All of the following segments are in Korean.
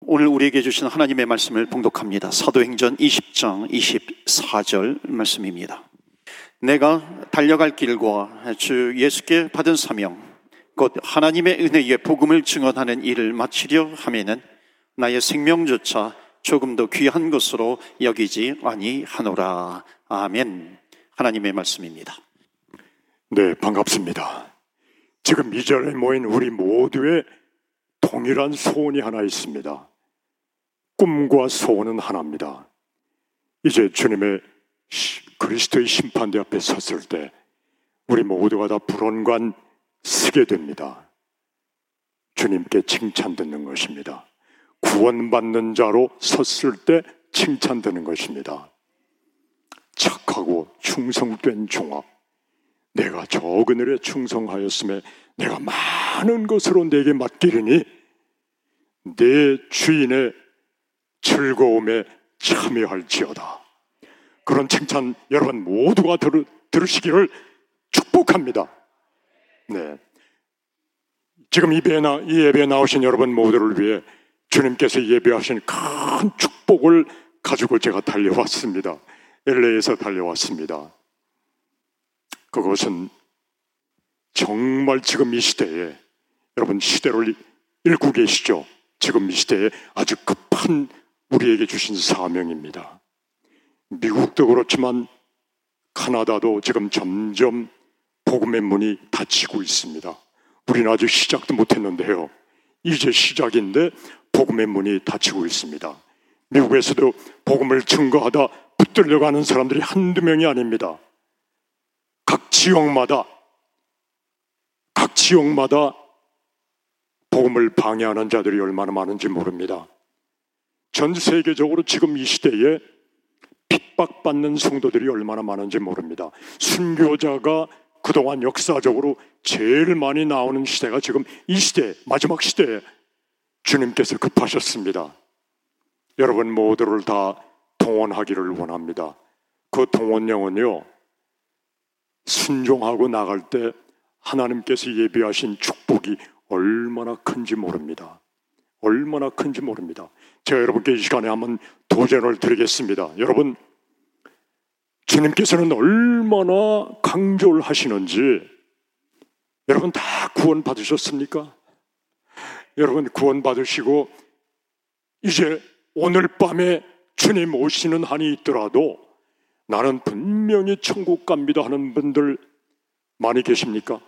오늘 우리에게 주신 하나님의 말씀을 봉독합니다. 사도행전 20장 24절 말씀입니다. 내가 달려갈 길과 주 예수께 받은 사명, 곧 하나님의 은혜의 복음을 증언하는 일을 마치려 하면은 나의 생명조차 조금 더 귀한 것으로 여기지 아니하노라. 아멘. 하나님의 말씀입니다. 네, 반갑습니다. 지금 이 자리에 모인 우리 모두의 동일한 소원이 하나 있습니다. 꿈과 소원은 하나입니다. 이제 주님의 그리스도의 심판대 앞에 섰을 때 우리 모두가 다 불원관 쓰게 됩니다. 주님께 칭찬 듣는 것입니다. 구원받는 자로 섰을 때 칭찬 듣는 것입니다. 착하고 충성된 종합. 내가 저 그늘에 충성하였음에 내가 많은 것으로 내게 맡기리니 내 주인의 즐거움에 참여할지어다. 그런 칭찬 여러분 모두가 들, 들으시기를 축복합니다. 네. 지금 이 예배에, 나, 이 예배에 나오신 여러분 모두를 위해 주님께서 예배하신 큰 축복을 가지고 제가 달려왔습니다. LA에서 달려왔습니다. 그것은 정말 지금 이 시대에 여러분 시대를 읽고 계시죠? 지금 이 시대에 아주 급한 우리에게 주신 사명입니다. 미국도 그렇지만 카나다도 지금 점점 복음의 문이 닫히고 있습니다. 우리는 아직 시작도 못했는데요. 이제 시작인데 복음의 문이 닫히고 있습니다. 미국에서도 복음을 증거하다 붙들려가는 사람들이 한두 명이 아닙니다. 각 지역마다 각 지역마다 복음을 방해하는 자들이 얼마나 많은지 모릅니다. 전 세계적으로 지금 이 시대에 핍박받는 성도들이 얼마나 많은지 모릅니다. 순교자가 그동안 역사적으로 제일 많이 나오는 시대가 지금 이 시대, 마지막 시대에 주님께서 급하셨습니다. 여러분 모두를 다 동원하기를 원합니다. 그 동원령은요, 순종하고 나갈 때 하나님께서 예비하신 축복이 얼마나 큰지 모릅니다. 얼마나 큰지 모릅니다. 제가 여러분께 이 시간에 한번 도전을 드리겠습니다. 여러분, 주님께서는 얼마나 강조를 하시는지 여러분 다 구원 받으셨습니까? 여러분 구원 받으시고 이제 오늘 밤에 주님 오시는 한이 있더라도 나는 분명히 천국 갑니다 하는 분들 많이 계십니까?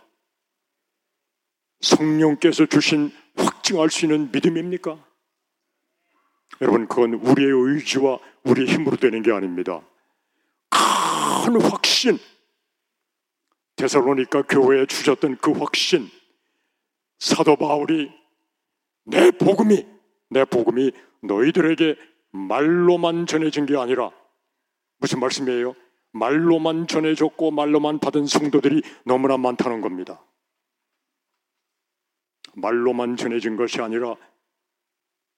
성령께서 주신 확증할 수 있는 믿음입니까? 여러분, 그건 우리의 의지와 우리의 힘으로 되는 게 아닙니다. 큰 확신, 데살로니까 교회에 주셨던 그 확신, 사도 바울이 내 복음이, 내 복음이 너희들에게 말로만 전해진 게 아니라 무슨 말씀이에요? 말로만 전해졌고 말로만 받은 성도들이 너무나 많다는 겁니다. 말로만 전해진 것이 아니라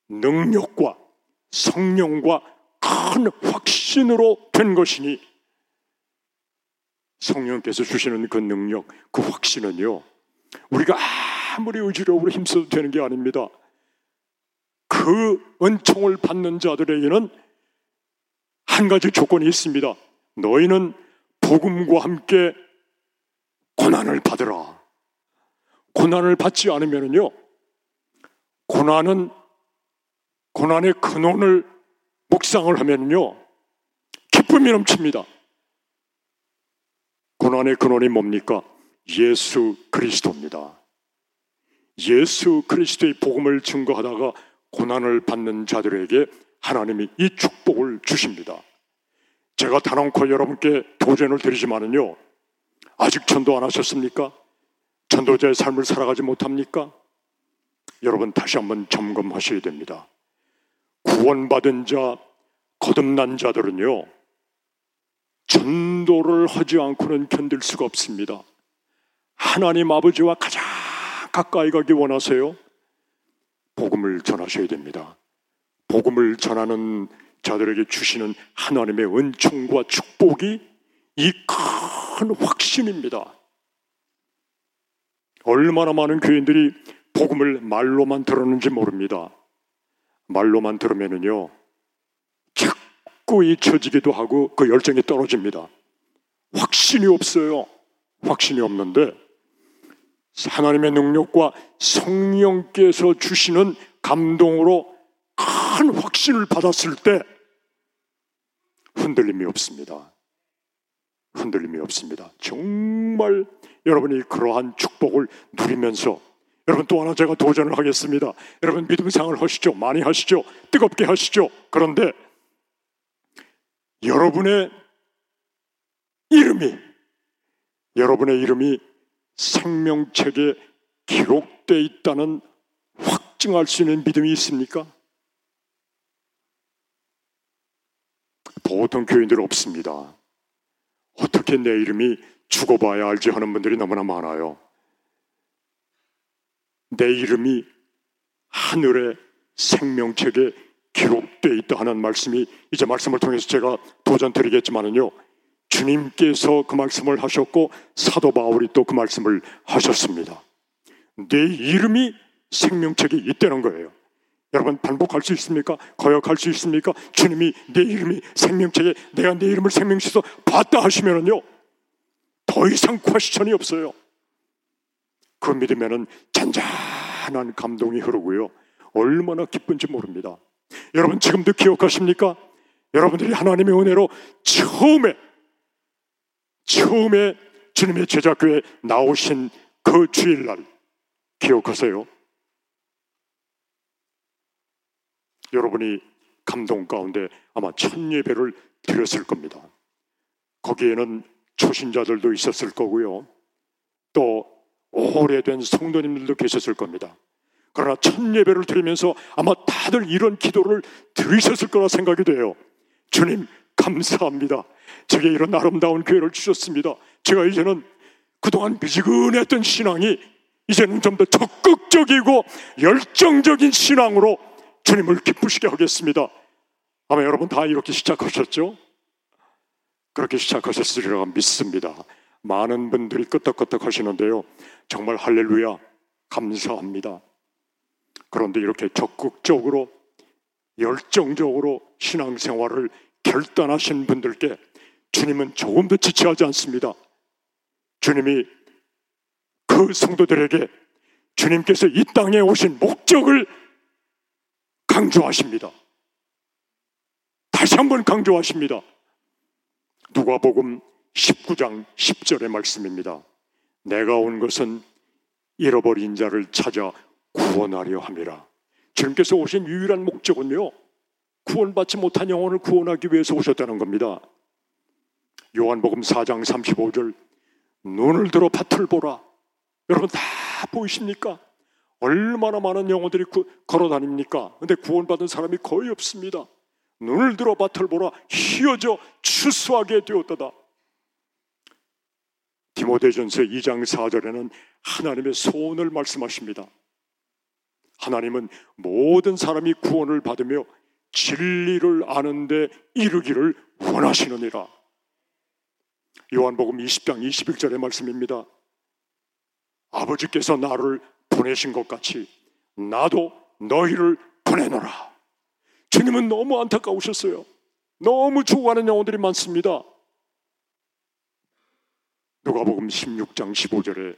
능력과 성령과 큰 확신으로 된 것이니 성령께서 주시는 그 능력, 그 확신은요, 우리가 아무리 의지력으로 힘써도 되는 게 아닙니다. 그 은총을 받는 자들에게는 한 가지 조건이 있습니다. 너희는 복음과 함께 고난을 받으라. 고난을 받지 않으면요, 고난은 고난의 근원을 묵상을 하면요, 기쁨이 넘칩니다. 고난의 근원이 뭡니까? 예수 그리스도입니다. 예수 그리스도의 복음을 증거하다가 고난을 받는 자들에게 하나님이 이 축복을 주십니다. 제가 단언코 여러분께 도전을 드리지만은요, 아직 전도 안 하셨습니까? 전도자의 삶을 살아가지 못합니까? 여러분 다시 한번 점검하셔야 됩니다. 구원받은 자, 거듭난 자들은요, 전도를 하지 않고는 견딜 수가 없습니다. 하나님 아버지와 가장 가까이 가기 원하세요? 복음을 전하셔야 됩니다. 복음을 전하는 자들에게 주시는 하나님의 은총과 축복이 이 큰 확신입니다. 얼마나 많은 교인들이 복음을 말로만 들었는지 모릅니다. 말로만 들으면은요, 자꾸 잊혀지기도 하고 그 열정이 떨어집니다. 확신이 없어요. 확신이 없는데 하나님의 능력과 성령께서 주시는 감동으로 큰 확신을 받았을 때 흔들림이 없습니다. 흔들림이 없습니다. 정말 여러분이 그러한 축복을 누리면서 여러분 또 하나 제가 도전을 하겠습니다. 여러분 믿음 생활 하시죠. 많이 하시죠. 뜨겁게 하시죠. 그런데 여러분의 이름이 여러분의 이름이 생명책에 기록되어 있다는 확증할 수 있는 믿음이 있습니까? 보통 교인들 없습니다. 어떻게 내 이름이 죽어봐야 알지 하는 분들이 너무나 많아요. 내 이름이 하늘의 생명책에 기록되어 있다 하는 말씀이 이제 말씀을 통해서 제가 도전 드리겠지만은요. 주님께서 그 말씀을 하셨고 사도 바울이 또 그 말씀을 하셨습니다. 내 이름이 생명책에 있다는 거예요. 여러분 반복할 수 있습니까? 거역할 수 있습니까? 주님이 내 이름이 생명책에 내가 내 이름을 생명시서 봤다 하시면은요 더 이상 퀘스천이 없어요. 그 믿으면은 잔잔한 감동이 흐르고요 얼마나 기쁜지 모릅니다. 여러분 지금도 기억하십니까? 여러분들이 하나님의 은혜로 처음에 처음에 주님의 제자교에 나오신 그 주일날 기억하세요? 여러분이 감동 가운데 아마 첫 예배를 드렸을 겁니다. 거기에는 초신자들도 있었을 거고요. 또 오래된 성도님들도 계셨을 겁니다. 그러나 첫 예배를 드리면서 아마 다들 이런 기도를 들으셨을 거라 생각이 돼요. 주님, 감사합니다. 제게 이런 아름다운 교회를 주셨습니다. 제가 이제는 그동안 미지근했던 신앙이 이제는 좀 더 적극적이고 열정적인 신앙으로 주님을 기쁘시게 하겠습니다. 아마 여러분 다 이렇게 시작하셨죠? 그렇게 시작하셨으리라 믿습니다. 많은 분들이 끄떡끄떡 하시는데요. 정말 할렐루야, 감사합니다. 그런데 이렇게 적극적으로, 열정적으로 신앙생활을 결단하신 분들께 주님은 조금도 지체하지 않습니다. 주님이 그 성도들에게 주님께서 이 땅에 오신 목적을 강조하십니다. 다시 한번 강조하십니다. 누가복음 19장 10절의 말씀입니다. 내가 온 것은 잃어버린 자를 찾아 구원하려 함이라. 주님께서 오신 유일한 목적은요. 구원받지 못한 영혼을 구원하기 위해서 오셨다는 겁니다. 요한복음 4장 35절 눈을 들어 밭을 보라. 여러분 다 보이십니까? 얼마나 많은 영혼들이 걸어 다닙니까? 근데 구원받은 사람이 거의 없습니다. 눈을 들어 밭을 보라 휘어져 추수하게 되었다. 디모데전서 2장 4절에는 하나님의 소원을 말씀하십니다. 하나님은 모든 사람이 구원을 받으며 진리를 아는데 이르기를 원하시느니라. 요한복음 20장 21절의 말씀입니다. 아버지께서 나를 보내신 것 같이 나도 너희를 보내노라. 주님은 너무 안타까우셨어요. 너무 죽어가는 영혼들이 많습니다. 누가복음 16장 15절에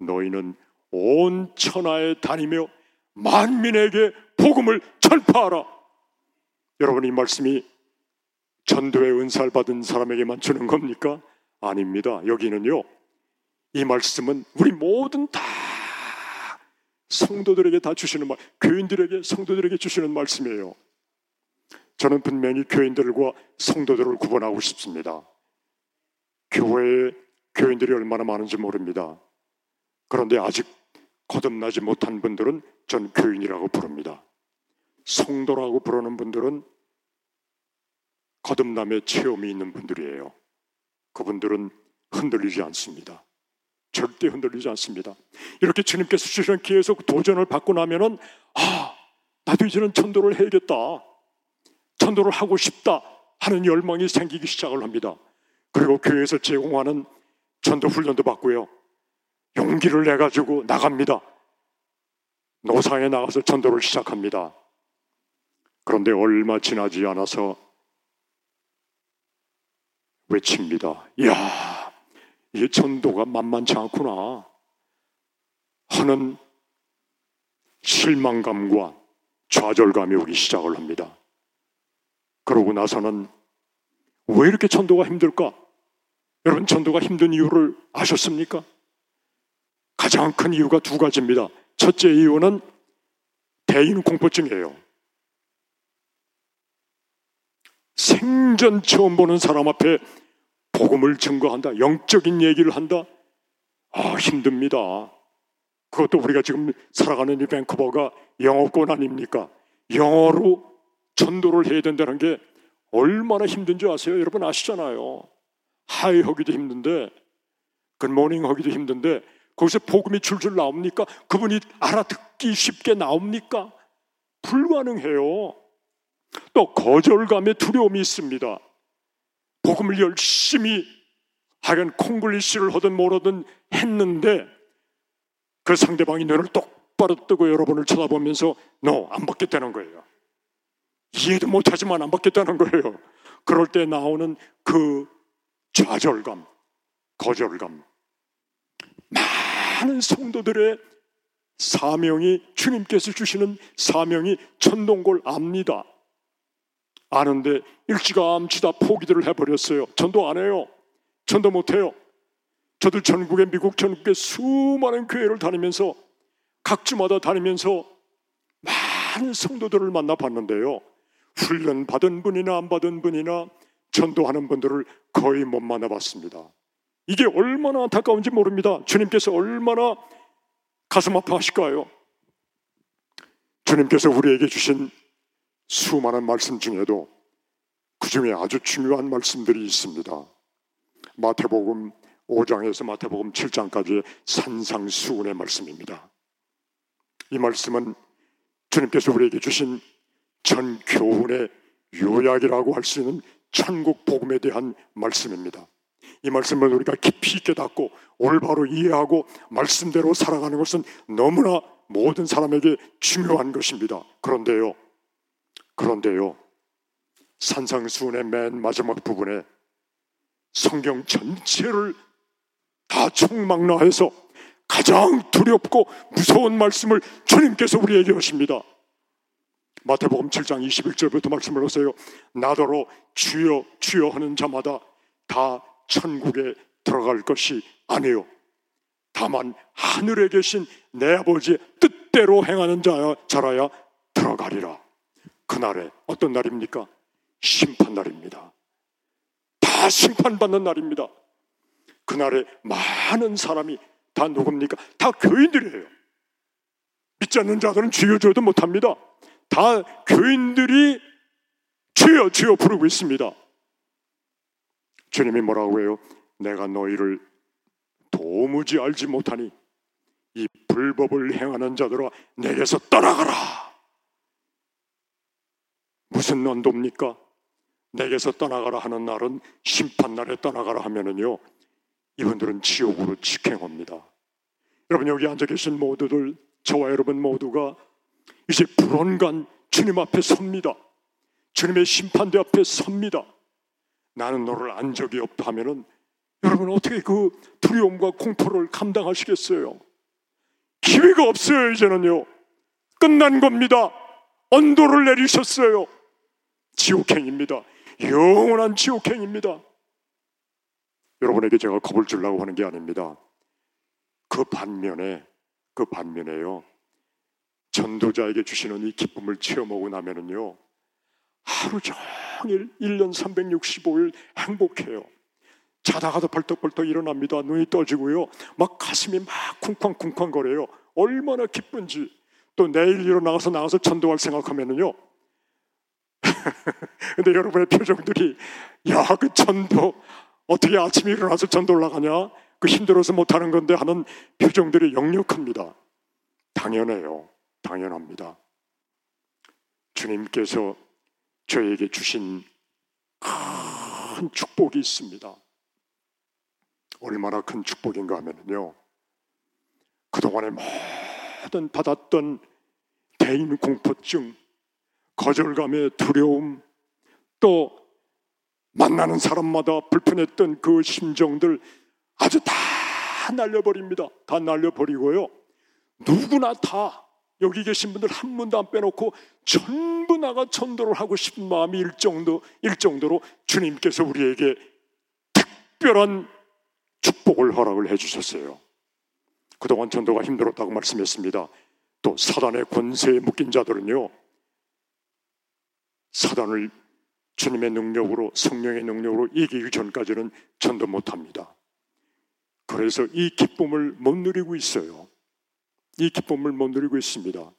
너희는 온 천하에 다니며 만민에게 복음을 전파하라. 여러분 이 말씀이 전도의 은사를 받은 사람에게만 주는 겁니까? 아닙니다. 여기는요. 이 말씀은 우리 모든 다 성도들에게 다 주시는 말, 교인들에게 성도들에게 주시는 말씀이에요. 저는 분명히 교인들과 성도들을 구분하고 싶습니다. 교회에 교인들이 얼마나 많은지 모릅니다. 그런데 아직 거듭나지 못한 분들은 전 교인이라고 부릅니다. 성도라고 부르는 분들은 거듭남의 체험이 있는 분들이에요. 그분들은 흔들리지 않습니다. 절대 흔들리지 않습니다. 이렇게 주님께서 주시는 기회에서 도전을 받고 나면은 아 나도 이제는 전도를 해야겠다. 전도를 하고 싶다 하는 열망이 생기기 시작을 합니다. 그리고 교회에서 제공하는 전도 훈련도 받고요. 용기를 내 가지고 나갑니다. 노상에 나가서 전도를 시작합니다. 그런데 얼마 지나지 않아서 외칩니다. 이야, 이 전도가 만만치 않구나. 하는 실망감과 좌절감이 오기 시작을 합니다. 그러고 나서는 왜 이렇게 전도가 힘들까? 여러분, 전도가 힘든 이유를 아셨습니까? 가장 큰 이유가 두 가지입니다. 첫째 이유는 대인 공포증이에요. 생전 처음 보는 사람 앞에 복음을 증거한다. 영적인 얘기를 한다. 아, 힘듭니다. 그것도 우리가 지금 살아가는 이 밴쿠버가 영어권 아닙니까? 영어로 전도를 해야 된다는 게 얼마나 힘든지 아세요? 여러분 아시잖아요. 하이 하기도 힘든데, 굿모닝 하기도 힘든데, 거기서 복음이 줄줄 나옵니까? 그분이 알아듣기 쉽게 나옵니까? 불가능해요. 또 거절감의 두려움이 있습니다. 복음을 열심히 하여간 콩글리시를 하든 뭐라든 했는데 그 상대방이 눈을 똑바로 뜨고 여러분을 쳐다보면서 너안 받겠다는 거예요. 이해도 못하지만 안 받겠다는 거예요. 그럴 때 나오는 그 좌절감, 거절감. 많은 성도들의 사명이 주님께서 주시는 사명이 천동골 압니다. 아는데 일찌감치 다 포기들을 해버렸어요. 전도 안 해요. 전도 못 해요. 저도 전국에 미국 전국에 수많은 교회를 다니면서 각 주마다 다니면서 많은 성도들을 만나 봤는데요. 훈련 받은 분이나 안 받은 분이나 전도하는 분들을 거의 못 만나 봤습니다. 이게 얼마나 안타까운지 모릅니다. 주님께서 얼마나 가슴 아파하실까요? 주님께서 우리에게 주신 수많은 말씀 중에도 그 중에 아주 중요한 말씀들이 있습니다. 마태복음 5장에서 마태복음 7장까지의 산상수훈의 말씀입니다. 이 말씀은 주님께서 우리에게 주신 전 교훈의 요약이라고 할 수 있는 천국 복음에 대한 말씀입니다. 이 말씀을 우리가 깊이 깨닫고 올바로 이해하고 말씀대로 살아가는 것은 너무나 모든 사람에게 중요한 것입니다. 그런데요, 그런데요, 산상수훈의 맨 마지막 부분에 성경 전체를 다 총망라해서 가장 두렵고 무서운 말씀을 주님께서 우리에게 하십니다. 마태복음 7장 21절부터 말씀을 하세요. 나더러 주여 주여 하는 자마다 다 천국에 들어갈 것이 아니요. 다만 하늘에 계신 내 아버지의 뜻대로 행하는 자야, 자라야 들어가리라. 그날에 어떤 날입니까? 심판 날입니다. 다 심판받는 날입니다. 그날에 많은 사람이 다 누굽니까? 다 교인들이에요. 믿지 않는 자들은 주여 주여도 못합니다. 다 교인들이 주여 주여 부르고 있습니다. 주님이 뭐라고 해요? 내가 너희를 도무지 알지 못하니 이 불법을 행하는 자들아 내게서 떠나가라. 무슨 언도입니까? 내게서 떠나가라 하는 날은 심판날에 떠나가라 하면은요 이분들은 지옥으로 직행합니다. 여러분 여기 앉아 계신 모두들 저와 여러분 모두가 이제 불언간 주님 앞에 섭니다. 주님의 심판대 앞에 섭니다. 나는 너를 안 적이 없다 하면은 여러분 어떻게 그 두려움과 공포를 감당하시겠어요? 기회가 없어요 이제는요. 끝난 겁니다. 언도를 내리셨어요. 지옥행입니다. 영원한 지옥행입니다. 여러분에게 제가 겁을 주려고 하는 게 아닙니다. 그 반면에 그 반면에요. 전도자에게 주시는 이 기쁨을 체험하고 나면은요. 하루 종일 1년 365일 행복해요. 자다가도 벌떡벌떡 일어납니다. 눈이 떠지고요. 막 가슴이 막 쿵쾅쿵쾅 거려요. 얼마나 기쁜지. 또 내일 일어나가서 나가서 전도할 생각하면은요. 근데 여러분의 표정들이 야 그 전도 어떻게 아침에 일어나서 전도 올라가냐? 그 힘들어서 못하는 건데 하는 표정들이 역력합니다. 당연해요. 당연합니다. 주님께서 저에게 주신 큰 축복이 있습니다. 얼마나 큰 축복인가 하면요. 그동안에 모든 받았던 대인 공포증, 거절감의 두려움, 또 만나는 사람마다 불편했던 그 심정들 아주 다 날려버립니다. 다 날려버리고요. 누구나 다 여기 계신 분들 한 분도 안 빼놓고 전부 나가 전도를 하고 싶은 마음이 일 정도 일 정도로 주님께서 우리에게 특별한 축복을 허락을 해주셨어요. 그동안 전도가 힘들었다고 말씀했습니다. 또 사단의 권세에 묶인 자들은요, 사단을 주님의 능력으로 성령의 능력으로 이기기 전까지는 전도 못합니다. 그래서 이 기쁨을 못 누리고 있어요. 이 기쁨을 못 누리고 있습니다.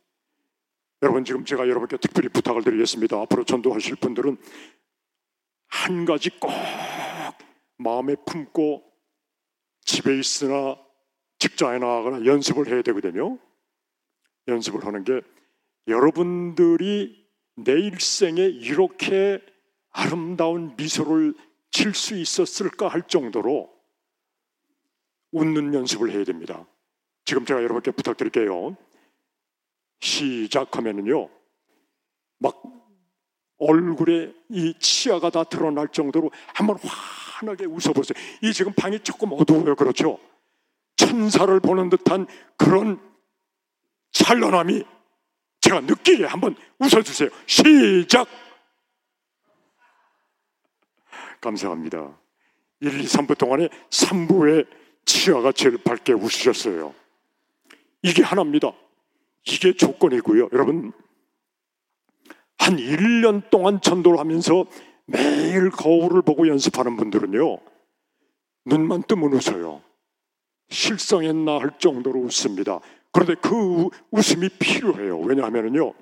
여러분 지금 제가 여러분께 특별히 부탁을 드리겠습니다. 앞으로 전도하실 분들은 한 가지 꼭 마음에 품고 집에 있으나 직장에 나가거나 연습을 해야 되거든요. 연습을 하는 게 여러분들이 내 일생에 이렇게 아름다운 미소를 칠 수 있었을까 할 정도로 웃는 연습을 해야 됩니다. 지금 제가 여러분께 부탁드릴게요. 시작하면은요, 막 얼굴에 이 치아가 다 드러날 정도로 한번 환하게 웃어보세요. 이 지금 방이 조금 어두워요. 그렇죠? 천사를 보는 듯한 그런 찬란함이 제가 느끼게 한번 웃어주세요. 시작! 감사합니다. 1, 2, 3부 동안에 3부에 치아가 제일 밝게 웃으셨어요. 이게 하나입니다. 이게 조건이고요. 여러분, 한 1년 동안 전도를 하면서 매일 거울을 보고 연습하는 분들은요, 눈만 뜨면 웃어요. 실성했나 할 정도로 웃습니다. 그런데 그 웃음이 필요해요. 왜냐하면요,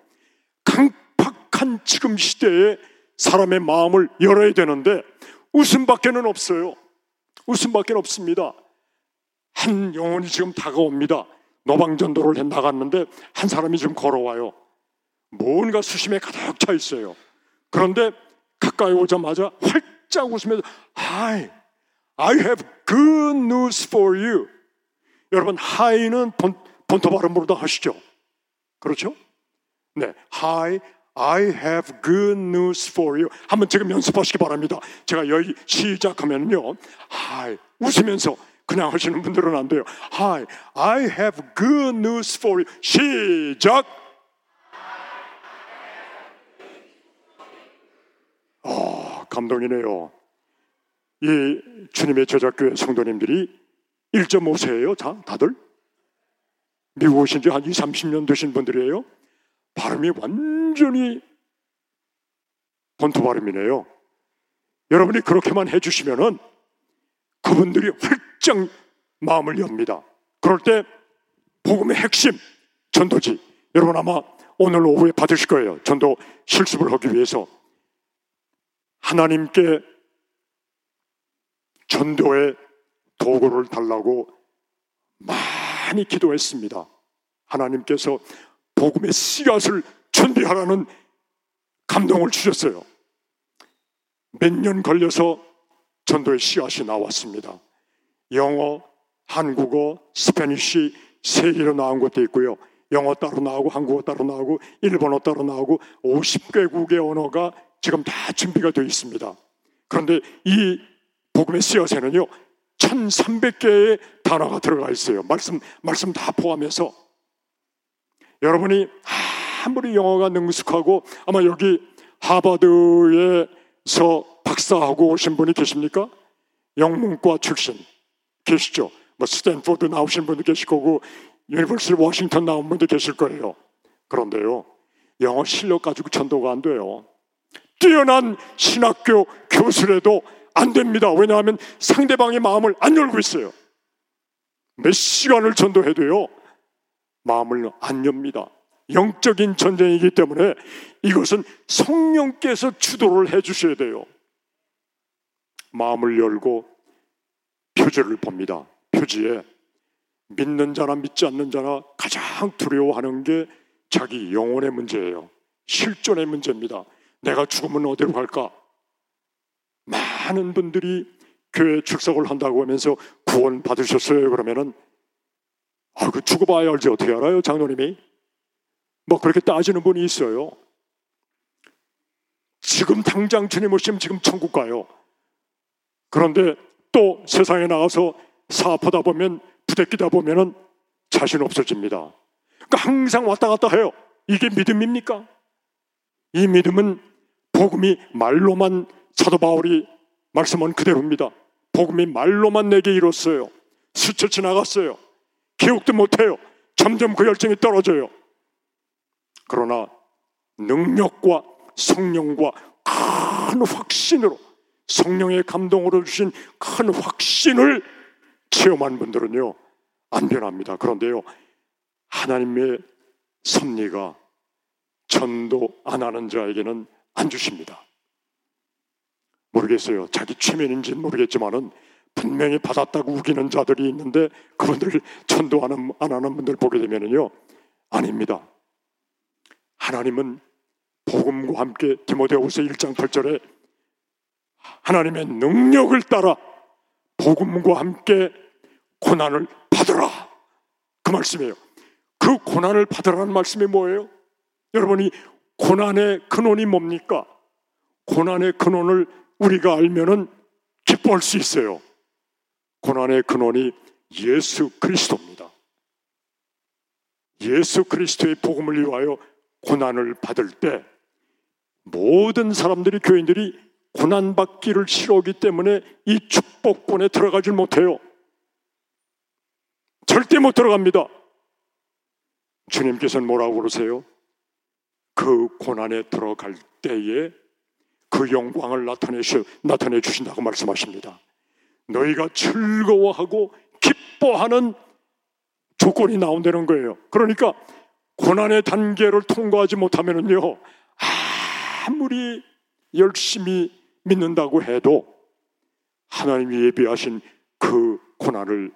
강팍한 지금 시대에 사람의 마음을 열어야 되는데 웃음밖에는 없어요. 웃음밖에 없습니다. 한 영혼이 지금 다가옵니다. 노방전도를 해 나갔는데 한 사람이 지금 걸어와요. 뭔가 수심에 가득 차 있어요. 그런데 가까이 오자마자 활짝 웃으면서 Hi, I have good news for you. 여러분 Hi는 본, 본토 발음으로 도 하시죠. 그렇죠? 네, Hi, I have good news for you. 한번 지금 연습하시기 바랍니다. 제가 여기 시작하면요. Hi, 웃으면서 그냥 하시는 분들은 안 돼요. Hi, I have good news for you. 시작. 아, 감동이네요. 이 주님의 제자교회 성도님들이 1.5세예요. 자, 다들 미국 오신 지 한 2, 30년 되신 분들이에요. 발음이 완전히 본토 발음이네요. 여러분이 그렇게만 해주시면은 그분들이 활짝 마음을 엽니다. 그럴 때 복음의 핵심 전도지 여러분 아마 오늘 오후에 받으실 거예요. 전도 실습을 하기 위해서 하나님께 전도의 도구를 달라고 많이 기도했습니다. 하나님께서 복음의 씨앗을 준비하라는 감동을 주셨어요. 몇 년 걸려서 전도의 씨앗이 나왔습니다. 영어, 한국어, Spanish 세 개로 나온 것도 있고요. 영어 따로 나오고 한국어 따로 나오고 일본어 따로 나오고 50개국의 언어가 지금 다 준비가 되어 있습니다. 그런데 이 복음의 씨앗에는요. 1300개의 단어가 들어가 있어요. 말씀 말씀 다 포함해서 여러분이 아무리 영어가 능숙하고 아마 여기 하버드에서 박사하고 오신 분이 계십니까? 영문과 출신 계시죠? 뭐 스탠포드 나오신 분도 계실 거고 University Washington 나온 분도 계실 거예요. 그런데요, 영어 실력 가지고 전도가 안 돼요. 뛰어난 신학교 교수라도 안 됩니다. 왜냐하면 상대방의 마음을 안 열고 있어요. 몇 시간을 전도해도요, 마음을 안 엽니다. 영적인 전쟁이기 때문에 이것은 성령께서 주도를 해 주셔야 돼요. 마음을 열고 표지를 봅니다. 표지에 믿는 자나 믿지 않는 자나 가장 두려워하는 게 자기 영혼의 문제예요. 실존의 문제입니다. 내가 죽으면 어디로 갈까? 많은 분들이 교회 출석을 한다고 하면서 구원 받으셨어요. 그러면은 아, 그 죽어봐야 알지 어떻게 알아요, 장로님이? 뭐 그렇게 따지는 분이 있어요. 지금 당장 주님 오시면 지금 천국 가요. 그런데 또 세상에 나가서 사업하다 보면 부대끼다 보면은 자신 없어집니다. 그러니까 항상 왔다 갔다 해요. 이게 믿음입니까? 이 믿음은 복음이 말로만 사도 바울이 말씀한 그대로입니다. 복음이 말로만 내게 이뤘어요. 스쳐 지나갔어요. 기억도 못해요. 점점 그 열정이 떨어져요. 그러나 능력과 성령과 큰 확신으로 성령의 감동으로 주신 큰 확신을 체험한 분들은요 안 변합니다. 그런데요 하나님의 섭리가 전도 안 하는 자에게는 안 주십니다. 모르겠어요. 자기 최면인지는 모르겠지만은 분명히 받았다고 우기는 자들이 있는데 그분들 전도 안 하는 분들 보게 되면은요 아닙니다. 하나님은 복음과 함께 디모데후서 1장 8절에 하나님의 능력을 따라 복음과 함께 고난을 받으라 그 말씀이에요. 그 고난을 받으라는 말씀이 뭐예요? 여러분이 고난의 근원이 뭡니까? 고난의 근원을 우리가 알면은 기뻐할 수 있어요. 고난의 근원이 예수 그리스도입니다. 예수 그리스도의 복음을 위하여 고난을 받을 때 모든 사람들이 교인들이 고난 받기를 싫어하기 때문에 이 축복권에 들어가질 못해요. 절대 못 들어갑니다. 주님께서는 뭐라고 그러세요? 그 고난에 들어갈 때에 그 영광을 나타내시, 나타내 주신다고 말씀하십니다. 너희가 즐거워하고 기뻐하는 조건이 나온다는 거예요. 그러니까 고난의 단계를 통과하지 못하면요 아무리 열심히 믿는다고 해도 하나님이 예비하신 그 고난을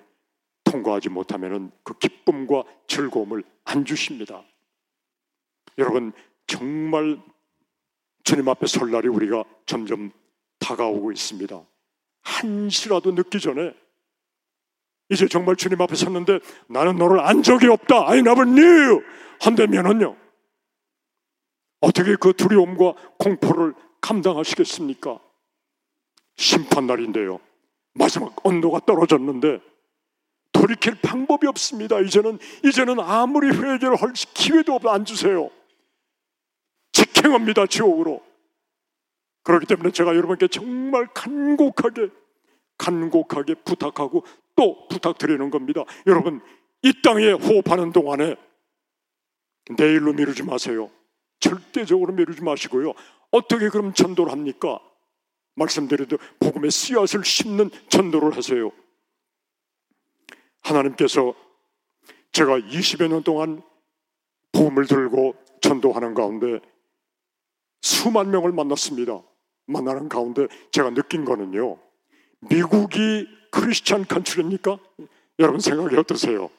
통과하지 못하면그 기쁨과 즐거움을 안 주십니다. 여러분 정말 주님 앞에 설 날이 우리가 점점 다가오고 있습니다. 한시라도 늦기 전에 이제 정말 주님 앞에 섰는데 나는 너를 안 적이 없다. I never knew. 한다면은요. 어떻게 그 두려움과 공포를 감당하시겠습니까? 심판날인데요. 마지막 온도가 떨어졌는데 돌이킬 방법이 없습니다. 이제는 이제는 아무리 회개를 할 기회도 안 주세요. 직행합니다. 지옥으로. 그렇기 때문에 제가 여러분께 정말 간곡하게 간곡하게 부탁하고 또 부탁드리는 겁니다. 여러분 이 땅에 호흡하는 동안에 내일로 미루지 마세요. 절대적으로 미루지 마시고요. 어떻게 그럼 전도를 합니까? 말씀드려도 복음의 씨앗을 심는 전도를 하세요. 하나님께서 제가 20여 년 동안 복음을 들고 전도하는 가운데 수만 명을 만났습니다. 만나는 가운데 제가 느낀 거는요. 미국이 Christian country입니까? 여러분 생각이 어떠세요?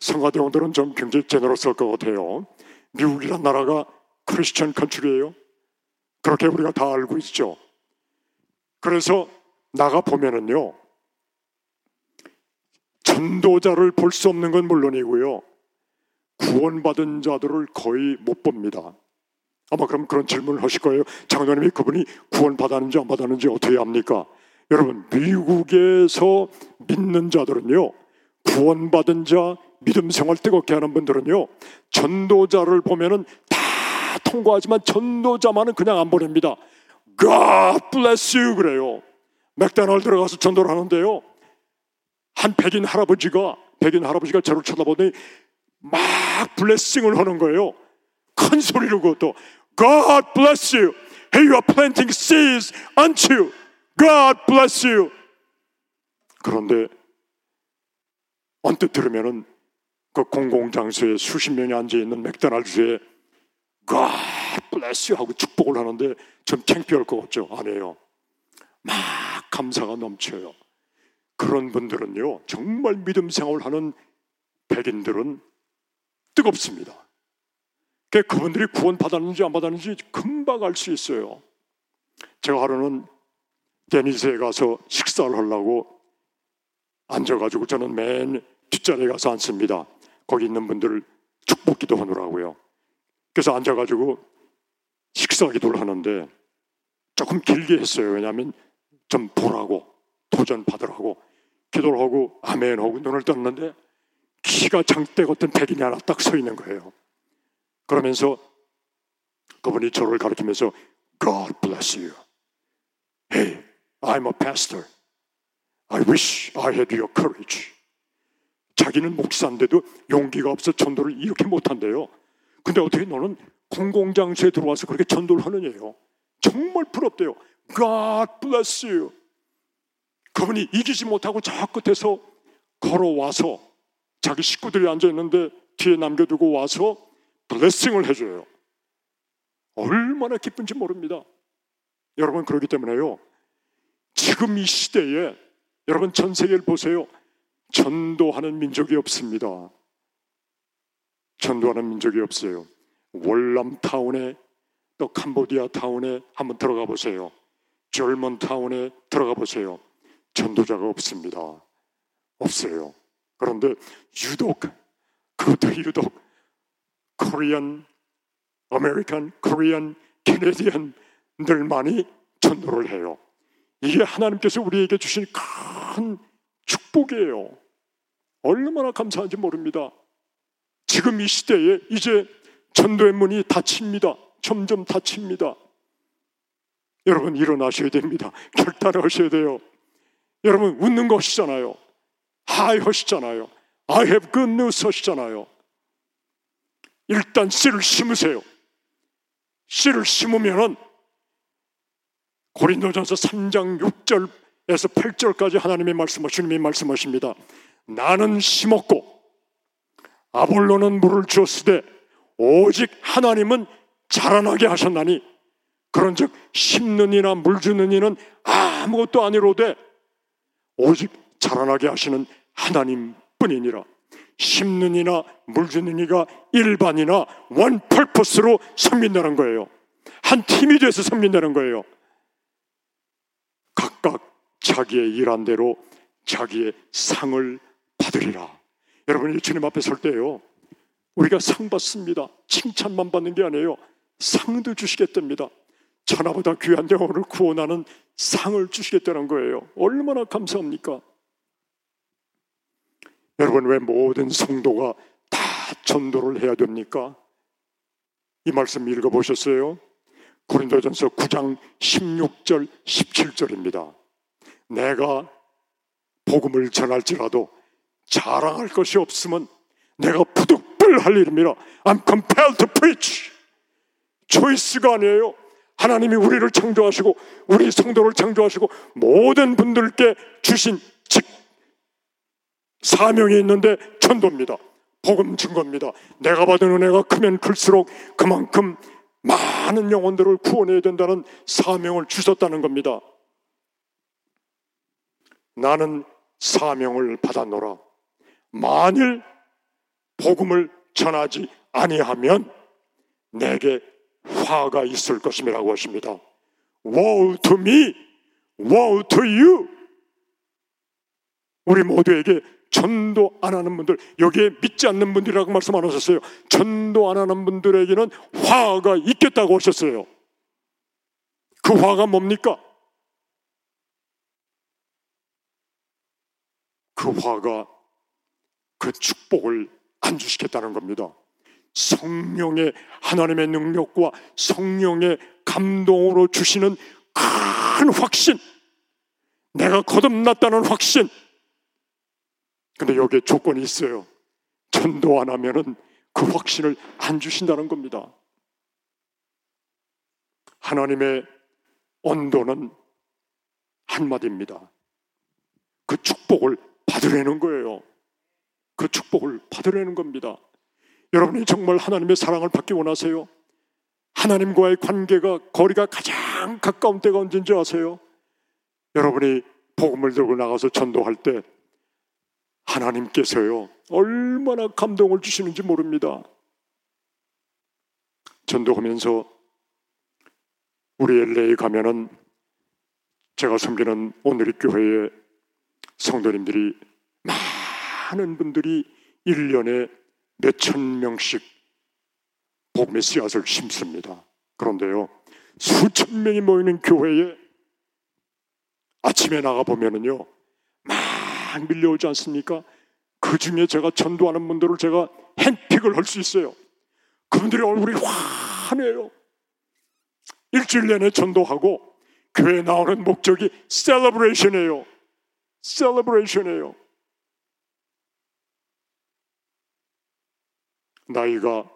성가대원들은 좀 굉장히 generous할 것 같아요. 미국이란 나라가 Christian country예요. 그렇게 우리가 다 알고 있죠. 그래서 나가 보면은요. 전도자를 볼 수 없는 건 물론이고요. 구원받은 자들을 거의 못 봅니다. 아마 그럼 그런 질문을 하실 거예요. 장로님이 그분이 구원받았는지 안 받았는지 어떻게 합니까? 여러분, 미국에서 믿는 자들은요, 구원받은 자, 믿음 생활 뜨겁게 하는 분들은요, 전도자를 보면은 다 통과하지만 전도자만은 그냥 안 보냅니다. God bless you 그래요. 맥다널 들어가서 전도를 하는데요. 한 백인 할아버지가 백인 할아버지가 저를 쳐다보더니 막 블레싱을 하는 거예요. 큰 소리로 그것도 God bless you. Hey, you are planting seeds unto. God bless you. 그런데 언뜻 들으면은 그 공공장소에 수십 명이 앉아 있는 맥도날드에 God bless you 하고 축복을 하는데 좀 창피할 것 같죠? 아니에요. 막 감사가 넘쳐요. 그런 분들은요, 정말 믿음 생활을 하는 백인들은 뜨겁습니다. 그분들이 구원 받았는지 안 받았는지 금방 알 수 있어요. 제가 하루는 데니스에 가서 식사를 하려고 앉아가지고 저는 맨 뒷자리에 가서 앉습니다. 거기 있는 분들을 축복 기도하느라고요. 그래서 앉아가지고 식사 기도를 하는데 조금 길게 했어요. 왜냐하면 좀 보라고 도전 받으라고 기도를 하고 아멘 하고 눈을 떴는데 키가 장대 같은 백인이 하나 딱 서 있는 거예요. 그러면서 그분이 저를 가리키면서 God bless you. Hey, I'm a pastor. I wish I had your courage. 자기는 목사인데도 용기가 없어 전도를 이렇게 못한대요. 근데 어떻게 너는 공공장소에 들어와서 그렇게 전도를 하느냐요. 정말 부럽대요. God bless you. 그분이 이기지 못하고 저 끝에서 걸어와서 자기 식구들이 앉아있는데 뒤에 남겨두고 와서 블레싱을 해줘요. 얼마나 기쁜지 모릅니다. 여러분 그렇기 때문에요. 지금 이 시대에 여러분 전 세계를 보세요. 전도하는 민족이 없습니다. 전도하는 민족이 없어요. 월남 타운에 또 캄보디아 타운에 한번 들어가 보세요. 젊은 타운에 들어가 보세요. 전도자가 없습니다. 없어요. 그런데 유독 그것도 유독 코리안, American, Korean, Canadian들만이 전도를 해요. 이게 하나님께서 우리에게 주신 큰 축복이에요. 얼마나 감사한지 모릅니다. 지금 이 시대에 이제 전도의 문이 닫힙니다. 점점 닫힙니다. 여러분 일어나셔야 됩니다. 결단하셔야 돼요. 여러분 웃는 것이잖아요. Hi 하시잖아요. I have good news 하시잖아요. 일단 씨를 심으세요. 씨를 심으면은 고린도전서 3장 6절에서 8절까지 하나님의 말씀하 주님이 말씀하십니다. 나는 심었고 아볼로는 물을 주었으되 오직 하나님은 자라나게 하셨나니 그런즉 심는 이나 물 주는 이는 아무것도 아니로되 오직 자라나게 하시는 하나님뿐이니라. 심는 이나 물 주는 이가 일반이나 원 펄퍼스로 섬긴다는 거예요. 한 팀이 돼서 섬긴다는 거예요. 각각 자기의 일한 대로 자기의 상을 받으리라. 여러분이 주님 앞에 설 때요. 우리가 상 받습니다. 칭찬만 받는 게 아니에요. 상도 주시겠답니다. 천하보다 귀한 영혼을 구원하는 상을 주시겠다는 거예요. 얼마나 감사합니까? 여러분 왜 모든 성도가 다 전도를 해야 됩니까? 이 말씀 읽어보셨어요? 고린도전서 9장 16절 17절입니다. 내가 복음을 전할지라도 자랑할 것이 없으면 내가 부득불할 일입니다. I'm compelled to preach. 초이스가 아니에요. 하나님이 우리를 창조하시고 우리 성도를 창조하시고 모든 분들께 주신 직 사명이 있는데 전도입니다. 복음 증거입니다. 내가 받은 은혜가 크면 클수록 그만큼 많은 영혼들을 구원해야 된다는 사명을 주셨다는 겁니다. 나는 사명을 받았노라. 만일 복음을 전하지 아니하면 내게 화가 있을 것임이라고 하십니다. Woe to me, woe to you. 우리 모두에게 전도 안 하는 분들, 여기에 믿지 않는 분들이라고 말씀 안 하셨어요. 전도 안 하는 분들에게는 화가 있겠다고 하셨어요. 그 화가 뭡니까? 그 화가 그 축복을 안 주시겠다는 겁니다. 성령의 하나님의 능력과 성령의 감동으로 주시는 큰 확신, 내가 거듭났다는 확신. 근데 여기에 조건이 있어요. 전도 안 하면은 그 확신을 안 주신다는 겁니다. 하나님의 언도는 한마디입니다. 그 축복을 받으려는 거예요. 그 축복을 받으려는 겁니다. 여러분이 정말 하나님의 사랑을 받기 원하세요? 하나님과의 관계가 거리가 가장 가까운 때가 언제인지 아세요? 여러분이 복음을 들고 나가서 전도할 때 하나님께서요 얼마나 감동을 주시는지 모릅니다. 전도하면서 우리 LA 가면은 제가 섬기는 오늘의 교회에 성도님들이 많은 분들이 1년에 몇 천 명씩 복음의 씨앗을 심습니다. 그런데요, 수천 명이 모이는 교회에 아침에 나가 보면은요, 막 밀려오지 않습니까? 그 중에 제가 전도하는 분들을 제가 핸픽을 할 수 있어요. 그분들의 얼굴이 환해요. 일주일 내내 전도하고 교회 나오는 목적이 celebration이에요. celebration이에요. 나이가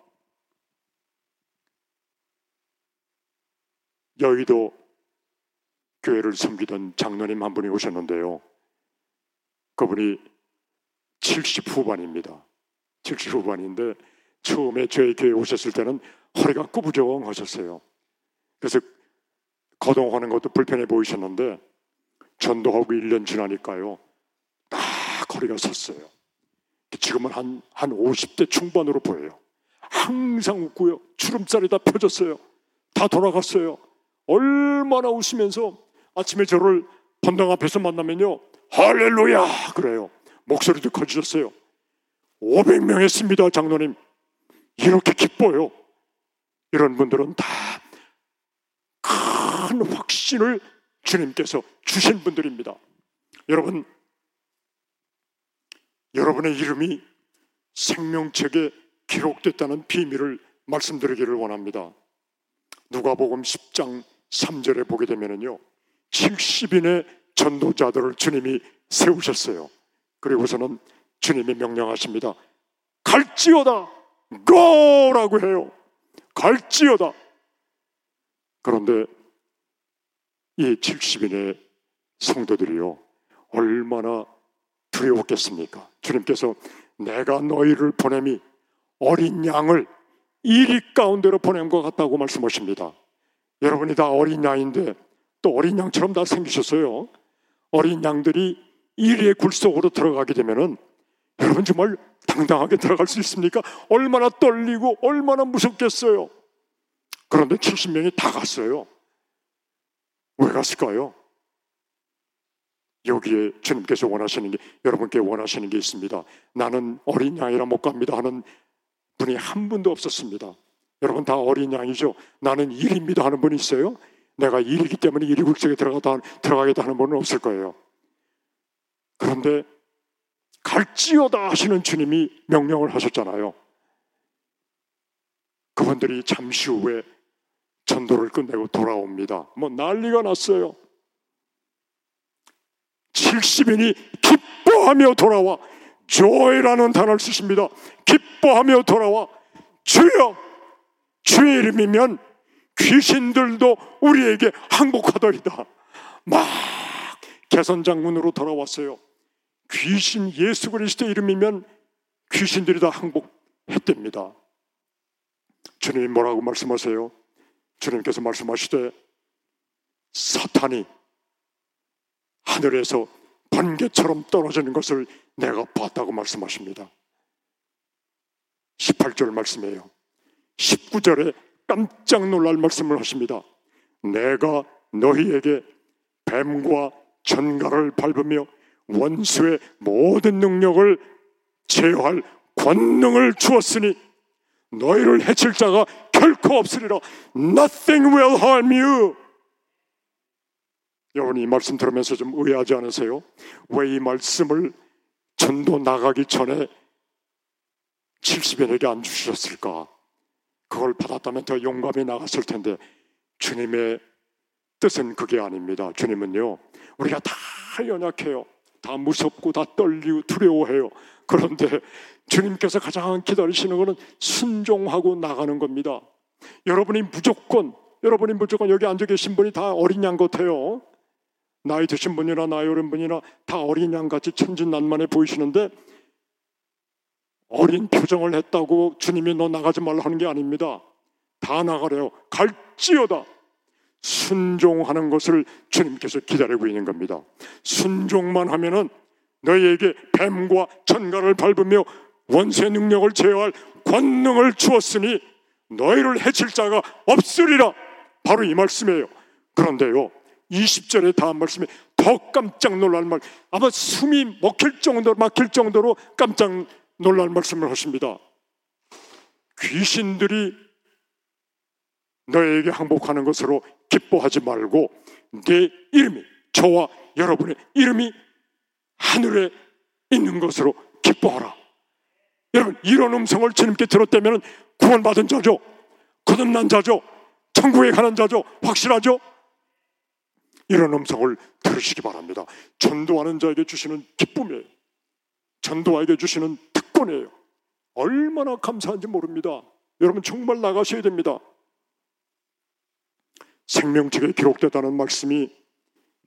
여의도 교회를 섬기던 장로님 한 분이 오셨는데요. 그분이 70 후반입니다. 70 후반인데 처음에 저희 교회 오셨을 때는 허리가 꾸부정 하셨어요. 그래서 거동하는 것도 불편해 보이셨는데 전도하고 1년 지나니까요. 딱 허리가 섰어요. 지금은 한, 한 50대 중반으로 보여요. 항상 웃고요. 주름살이 다 펴졌어요. 다 돌아갔어요. 얼마나 웃으면서 아침에 저를 본당 앞에서 만나면요. 할렐루야! 그래요. 목소리도 커지셨어요. 500명 했습니다, 장로님. 이렇게 기뻐요. 이런 분들은 다 큰 확신을 주님께서 주신 분들입니다. 여러분, 여러분의 이름이 생명책에 기록됐다는 비밀을 말씀드리기를 원합니다. 누가복음 10장 3절에 보게 되면은요. 70인의 전도자들을 주님이 세우셨어요. 그리고서는 주님이 명령하십니다. 갈지어다! 고라고 해요. 갈지어다! 그런데 이 70인의 성도들이요. 얼마나 두려웠겠습니까? 주님께서 내가 너희를 보냄이 어린 양을 이리 가운데로 보낸 것 같다고 말씀하십니다. 여러분이 다 어린 양인데 또 어린 양처럼 다 생기셨어요. 어린 양들이 이리의 굴 속으로 들어가게 되면은 여러분 정말 당당하게 들어갈 수 있습니까? 얼마나 떨리고 얼마나 무섭겠어요. 그런데 70명이 다 갔어요. 왜 갔을까요? 여기에 주님께서 원하시는 게 여러분께 원하시는 게 있습니다. 나는 어린 양이라 못 갑니다 하는 분이 한 분도 없었습니다. 여러분 다 어린 양이죠. 나는 일입니다 하는 분이 있어요. 내가 일이기 때문에 일이 국적에 들어가다 들어가겠다 하는 분은 없을 거예요. 그런데 갈지어다 하시는 주님이 명령을 하셨잖아요. 그분들이 잠시 후에 전도를 끝내고 돌아옵니다. 뭐 난리가 났어요. 70인이 기뻐하며 돌아와 joy라는 단어를 쓰십니다. 기뻐하며 돌아와 주여 주의 이름이면 귀신들도 우리에게 항복하더이다. 막 개선장군으로 돌아왔어요. 귀신 예수 그리스도 이름이면 귀신들이 다 항복했답니다. 주님이 뭐라고 말씀하세요? 주님께서 말씀하시되 사탄이 하늘에서 번개처럼 떨어지는 것을 내가 봤다고 말씀하십니다. 18절 말씀이에요. 19절에 깜짝 놀랄 말씀을 하십니다. 내가 너희에게 뱀과 전갈을 밟으며 원수의 모든 능력을 제어할 권능을 주었으니 너희를 해칠 자가 결코 없으리라. Nothing will harm you. 여러분 이 말씀 들으면서 좀 의아하지 않으세요? 왜 이 말씀을 전도 나가기 전에 70인에게 안 주셨을까? 그걸 받았다면 더 용감히 나갔을 텐데 주님의 뜻은 그게 아닙니다. 주님은요, 우리가 다 연약해요. 다 무섭고 다 떨리고 두려워해요. 그런데 주님께서 가장 기다리시는 것은 순종하고 나가는 겁니다. 여러분이 무조건, 여러분이 무조건 여기 앉아 계신 분이 다 어린 양 같아요. 나이 드신 분이나 나이 어린 분이나 다 어린 양 같이 천진난만해 보이시는데 어린 표정을 했다고 주님이 너 나가지 말라 하는 게 아닙니다. 다 나가래요. 갈지어다. 순종하는 것을 주님께서 기다리고 있는 겁니다. 순종만 하면은 너희에게 뱀과 천가를 밟으며 원세 능력을 제어할 권능을 주었으니 너희를 해칠 자가 없으리라. 바로 이 말씀이에요. 그런데요. 20절에 다음 말씀에 더 깜짝 놀랄 말 아마 숨이 먹힐 정도로 막힐 정도로 깜짝 놀랄 말씀을 하십니다. 귀신들이 너에게 항복하는 것으로 기뻐하지 말고 내 이름이 저와 여러분의 이름이 하늘에 있는 것으로 기뻐하라. 여러분 이런 음성을 주님께 들었다면 구원받은 자죠. 거듭난 자죠. 천국에 가는 자죠. 확실하죠? 이런 음성을 들으시기 바랍니다. 전도하는 자에게 주시는 기쁨이에요. 전도에게 주시는 특권이에요. 얼마나 감사한지 모릅니다. 여러분 정말 나가셔야 됩니다. 생명책에 기록되다는 말씀이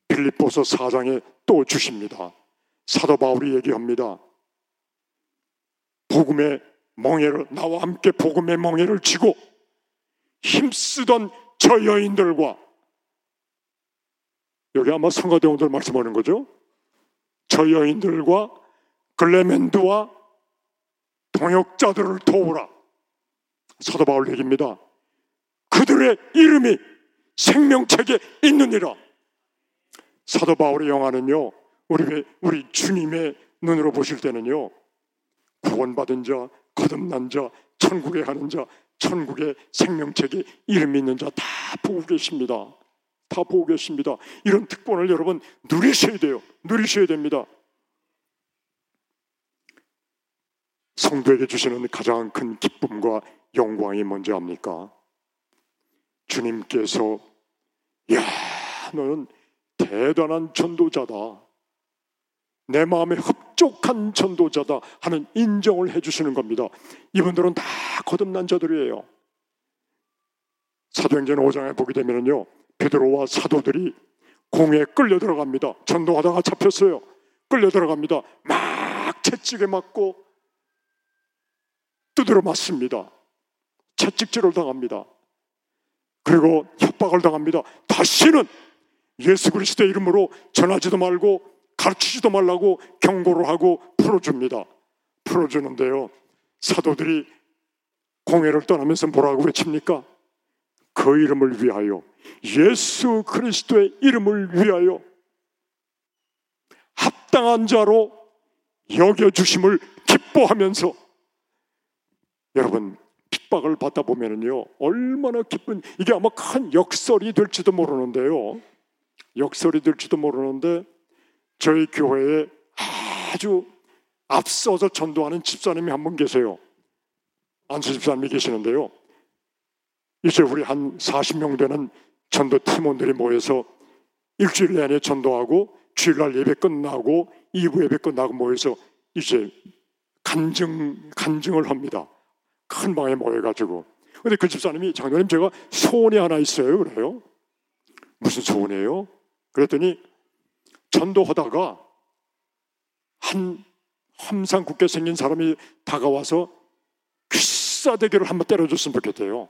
빌립보서 4장에 또 주십니다. 사도 바울이 얘기합니다. 복음의 멍해를 나와 함께 복음의 멍해를 지고 힘쓰던 저 여인들과 여기 아마 성가대원들 말씀하는 거죠. 저 여인들과 글레멘드와 동역자들을 도우라. 사도 바울 얘기입니다. 그들의 이름이 생명책에 있느니라. 사도 바울의 영화는요, 우리, 우리 주님의 눈으로 보실 때는요, 구원받은 자, 거듭난 자, 천국에 가는 자, 천국의 생명책에 이름 있는 자 다 보고 계십니다. 다 보고 계십니다. 이런 특권을 여러분 누리셔야 돼요. 누리셔야 됩니다. 성도에게 주시는 가장 큰 기쁨과 영광이 뭔지 압니까? 주님께서 야 너는 대단한 전도자다. 내 마음에 흡족한 전도자다 하는 인정을 해주시는 겁니다. 이분들은 다 거듭난 자들이에요. 사도행전 5장에 보게 되면요. 베드로와 사도들이 공에 끌려 들어갑니다. 전도하다가 잡혔어요. 끌려 들어갑니다. 막 채찍에 맞고 두드려 맞습니다. 채찍질을 당합니다. 그리고 협박을 당합니다. 다시는 예수 그리스도의 이름으로 전하지도 말고 가르치지도 말라고 경고를 하고 풀어줍니다. 풀어주는데요. 사도들이 공회를 떠나면서 뭐라고 외칩니까? 그 이름을 위하여 예수 그리스도의 이름을 위하여 합당한 자로 여겨주심을 기뻐하면서 여러분 핍박을 받다 보면은요 얼마나 기쁜 이게 아마 큰 역설이 될지도 모르는데요. 역설이 될지도 모르는데 저희 교회에 아주 앞서서 전도하는 집사님이 한 분 계세요. 안수 집사님이 계시는데요. 이제 우리 한 40명 되는 전도 팀원들이 모여서 일주일 내내 전도하고 주일날 예배 끝나고 2부 예배 끝나고 모여서 이제 간증 간증을 합니다. 큰 방에 모여가지고. 근데 그 집사님이 장로님 제가 소원이 하나 있어요. 그래요. 무슨 소원이에요? 그랬더니 전도하다가 한 험상궂게 생긴 사람이 다가와서 귀싸대기를 한번 때려줬으면 좋겠대요.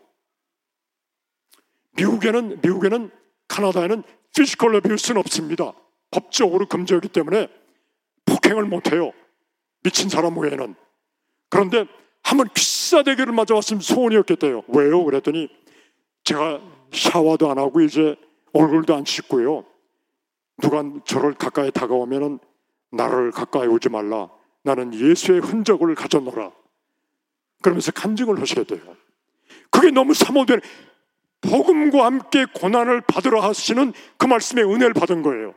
미국에는 미국에는 카나다에는 physical abuse는 없습니다. 법적으로 금지하기 때문에 폭행을 못해요. 미친 사람 외에는. 그런데 한번 귀싸대기를 맞아왔으면 소원이었겠대요. 왜요? 그랬더니 제가 샤워도 안 하고 이제 얼굴도 안 씻고요. 누가 저를 가까이 다가오면은 나를 가까이 오지 말라. 나는 예수의 흔적을 가졌노라. 그러면서 간증을 하시겠대요. 그게 너무 사모되는 복음과 함께 고난을 받으러 하시는 그 말씀의 은혜를 받은 거예요.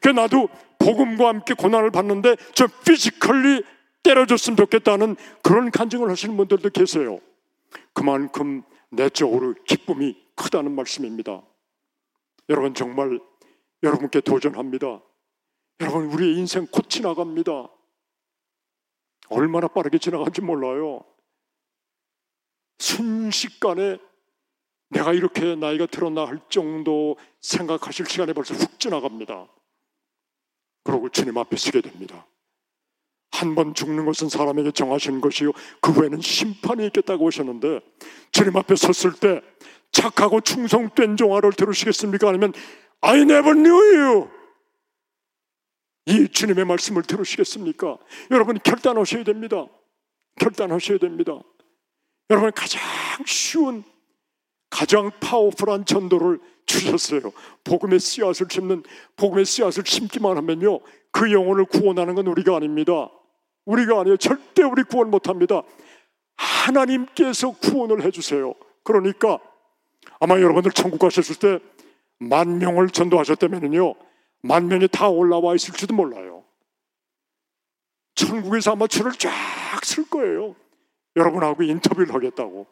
그 나도 복음과 함께 고난을 받는데 저 physically 때려줬으면 좋겠다는 그런 간증을 하시는 분들도 계세요. 그만큼 내적으로 기쁨이 크다는 말씀입니다. 여러분 정말 여러분께 도전합니다. 여러분 우리의 인생 곧 지나갑니다. 얼마나 빠르게 지나간지 몰라요. 순식간에 내가 이렇게 나이가 들었나 할 정도 생각하실 시간이 벌써 훅 지나갑니다. 그러고 주님 앞에 서게 됩니다. 한 번 죽는 것은 사람에게 정하신 것이요. 그 후에는 심판이 있겠다고 하셨는데 주님 앞에 섰을 때 착하고 충성된 종아를 들으시겠습니까? 아니면 I never knew you. 이 주님의 말씀을 들으시겠습니까? 여러분 결단하셔야 됩니다. 결단하셔야 됩니다. 여러분 가장 쉬운 가장 파워풀한 전도를 주셨어요. 복음의 씨앗을 심는 복음의 씨앗을 심기만 하면요. 그 영혼을 구원하는 건 우리가 아닙니다. 우리가 아니에요. 절대 우리 구원 못 합니다. 하나님께서 구원을 해 주세요. 그러니까 아마 여러분들 천국 가셨을 때 만 명을 전도하셨다면요. 만 명이 다 올라와 있을지도 몰라요. 천국에서 아마 줄을 쫙 쓸 거예요. 여러분하고 인터뷰를 하겠다고.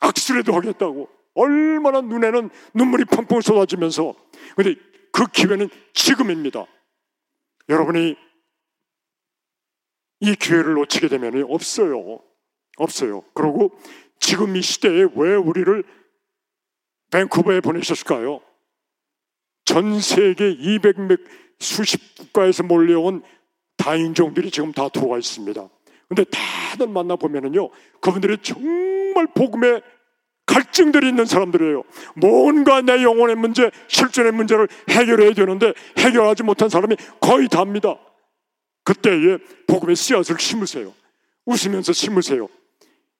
악수라도 하겠다고. 얼마나 눈에는 눈물이 펑펑 쏟아지면서. 근데 그 기회는 지금입니다. 여러분이 이 기회를 놓치게 되면 없어요. 없어요. 그리고 지금 이 시대에 왜 우리를 밴쿠버에 보내셨을까요? 전 세계 200몇 수십 국가에서 몰려온 다인종들이 지금 다 들어와 있습니다. 근데 다들 만나보면은요, 그분들이 정말 복음의 갈증들이 있는 사람들이에요. 뭔가 내 영혼의 문제, 실존의 문제를 해결해야 되는데 해결하지 못한 사람이 거의 다입니다. 그때에 복음의 씨앗을 심으세요. 웃으면서 심으세요.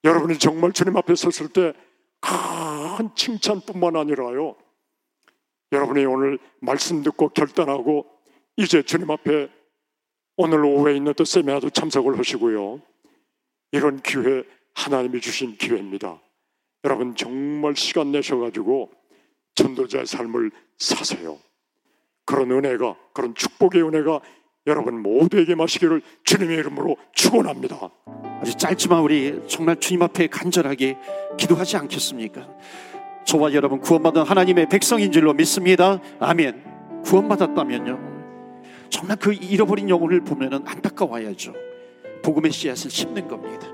여러분이 정말 주님 앞에 섰을 때 큰 칭찬뿐만 아니라요. 여러분이 오늘 말씀 듣고 결단하고 이제 주님 앞에 오늘 오후에 있는 또 세미나도 참석을 하시고요. 이런 기회 하나님이 주신 기회입니다. 여러분 정말 시간 내셔가지고 전도자의 삶을 사세요. 그런 은혜가 그런 축복의 은혜가 여러분 모두에게 마시기를 주님의 이름으로 축원합니다. 아주 짧지만 우리 정말 주님 앞에 간절하게 기도하지 않겠습니까? 저와 여러분 구원받은 하나님의 백성인 줄로 믿습니다. 아멘. 구원받았다면요. 정말 그 잃어버린 영혼을 보면은 안타까워야죠. 복음의 씨앗을 심는 겁니다.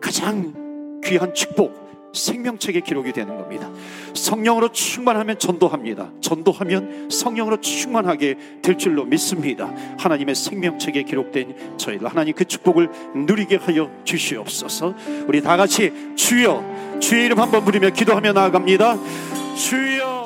가장 귀한 축복, 생명책에 기록이 되는 겁니다. 성령으로 충만하면 전도합니다. 전도하면 성령으로 충만하게 될 줄로 믿습니다. 하나님의 생명책에 기록된 저희를 하나님 그 축복을 누리게 하여 주시옵소서. 우리 다 같이 주여 주의 이름 한번 부르며 기도하며 나아갑니다. 주여